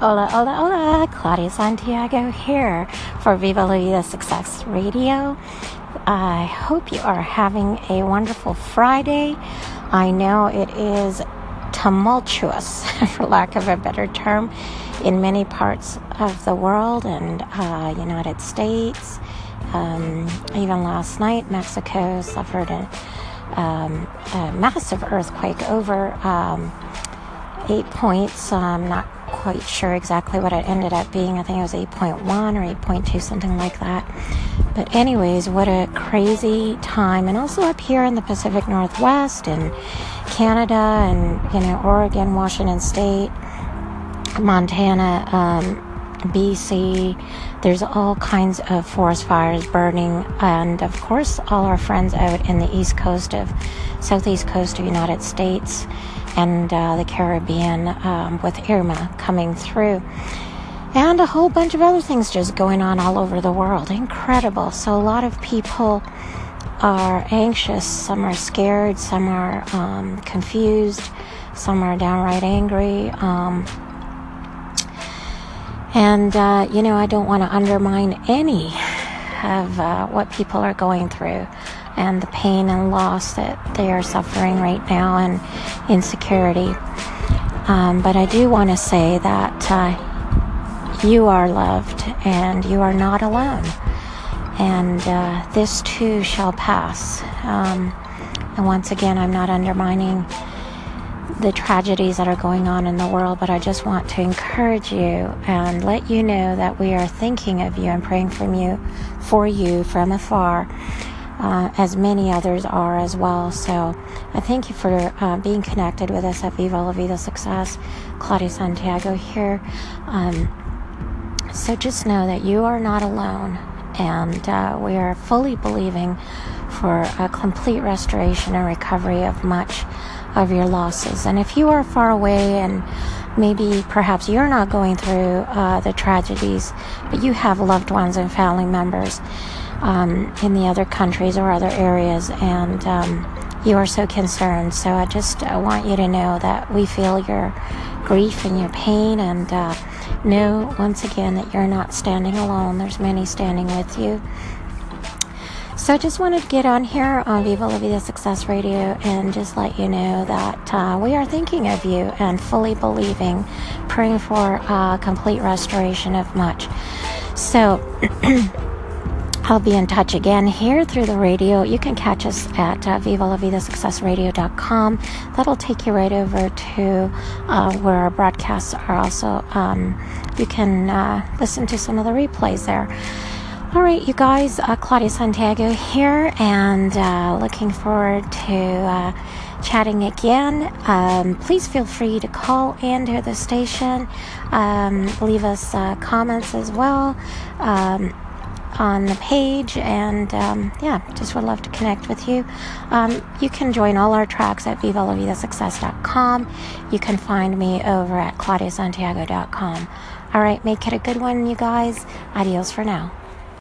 Hola, hola, hola. Claudia Santiago here for Viva La Vida Success Radio. I hope you are having a wonderful Friday. I know it is tumultuous, for lack of a better term, in many parts of the world and uh, United States. Um, even last night, Mexico suffered a, um, a massive earthquake over um, eight points. I'm not quite sure exactly what it ended up being. I think it was 8.1 or 8.2, something like that. But, anyways, what a crazy time. And also up here in the Pacific Northwest and Canada and, you know, Oregon, Washington State, Montana, um, BC. There's all kinds of forest fires burning, and of course, all our friends out in the east coast of southeast coast of United States and uh, the Caribbean um, with Irma coming through. And a whole bunch of other things just going on all over the world. Incredible. So, a lot of people are anxious, some are scared, some are um, confused, some are downright angry. Um, and, uh, you know, I don't want to undermine any of uh, what people are going through and the pain and loss that they are suffering right now and insecurity. Um, but I do want to say that uh, you are loved and you are not alone. And uh, this too shall pass. Um, and once again, I'm not undermining the tragedies that are going on in the world, but I just want to encourage you and let you know that we are thinking of you and praying from you, for you from afar, uh, as many others are as well. So I thank you for uh, being connected with us at Viva La Vida Success. Claudia Santiago here. Um, so just know that you are not alone, and uh, we are fully believing for a complete restoration and recovery of much of your losses. And if you are far away and maybe perhaps you're not going through uh, the tragedies, but you have loved ones and family members um, in the other countries or other areas, and um, you are so concerned. So I just I want you to know that we feel your grief and your pain, and uh, know once again that you're not standing alone. There's many standing with you. So I just wanted to get on here on Viva La Vida Success Radio and just let you know that uh, we are thinking of you and fully believing, praying for uh, complete restoration of much. So I'll be in touch again here through the radio. You can catch us at uh, VivaLaVidaSuccessRadio.com. That'll take you right over to uh, where our broadcasts are also. Um, you can uh, listen to some of the replays there. All right, you guys, uh, Claudia Santiago here, and uh, looking forward to uh, chatting again. Um, please feel free to call into the station, um, leave us uh, comments as well um, on the page, and um, yeah, just would love to connect with you. Um, you can join all our tracks at VivaLaVidaSuccess.com. You can find me over at ClaudiaSantiago.com. All right, make it a good one, you guys. Adios for now.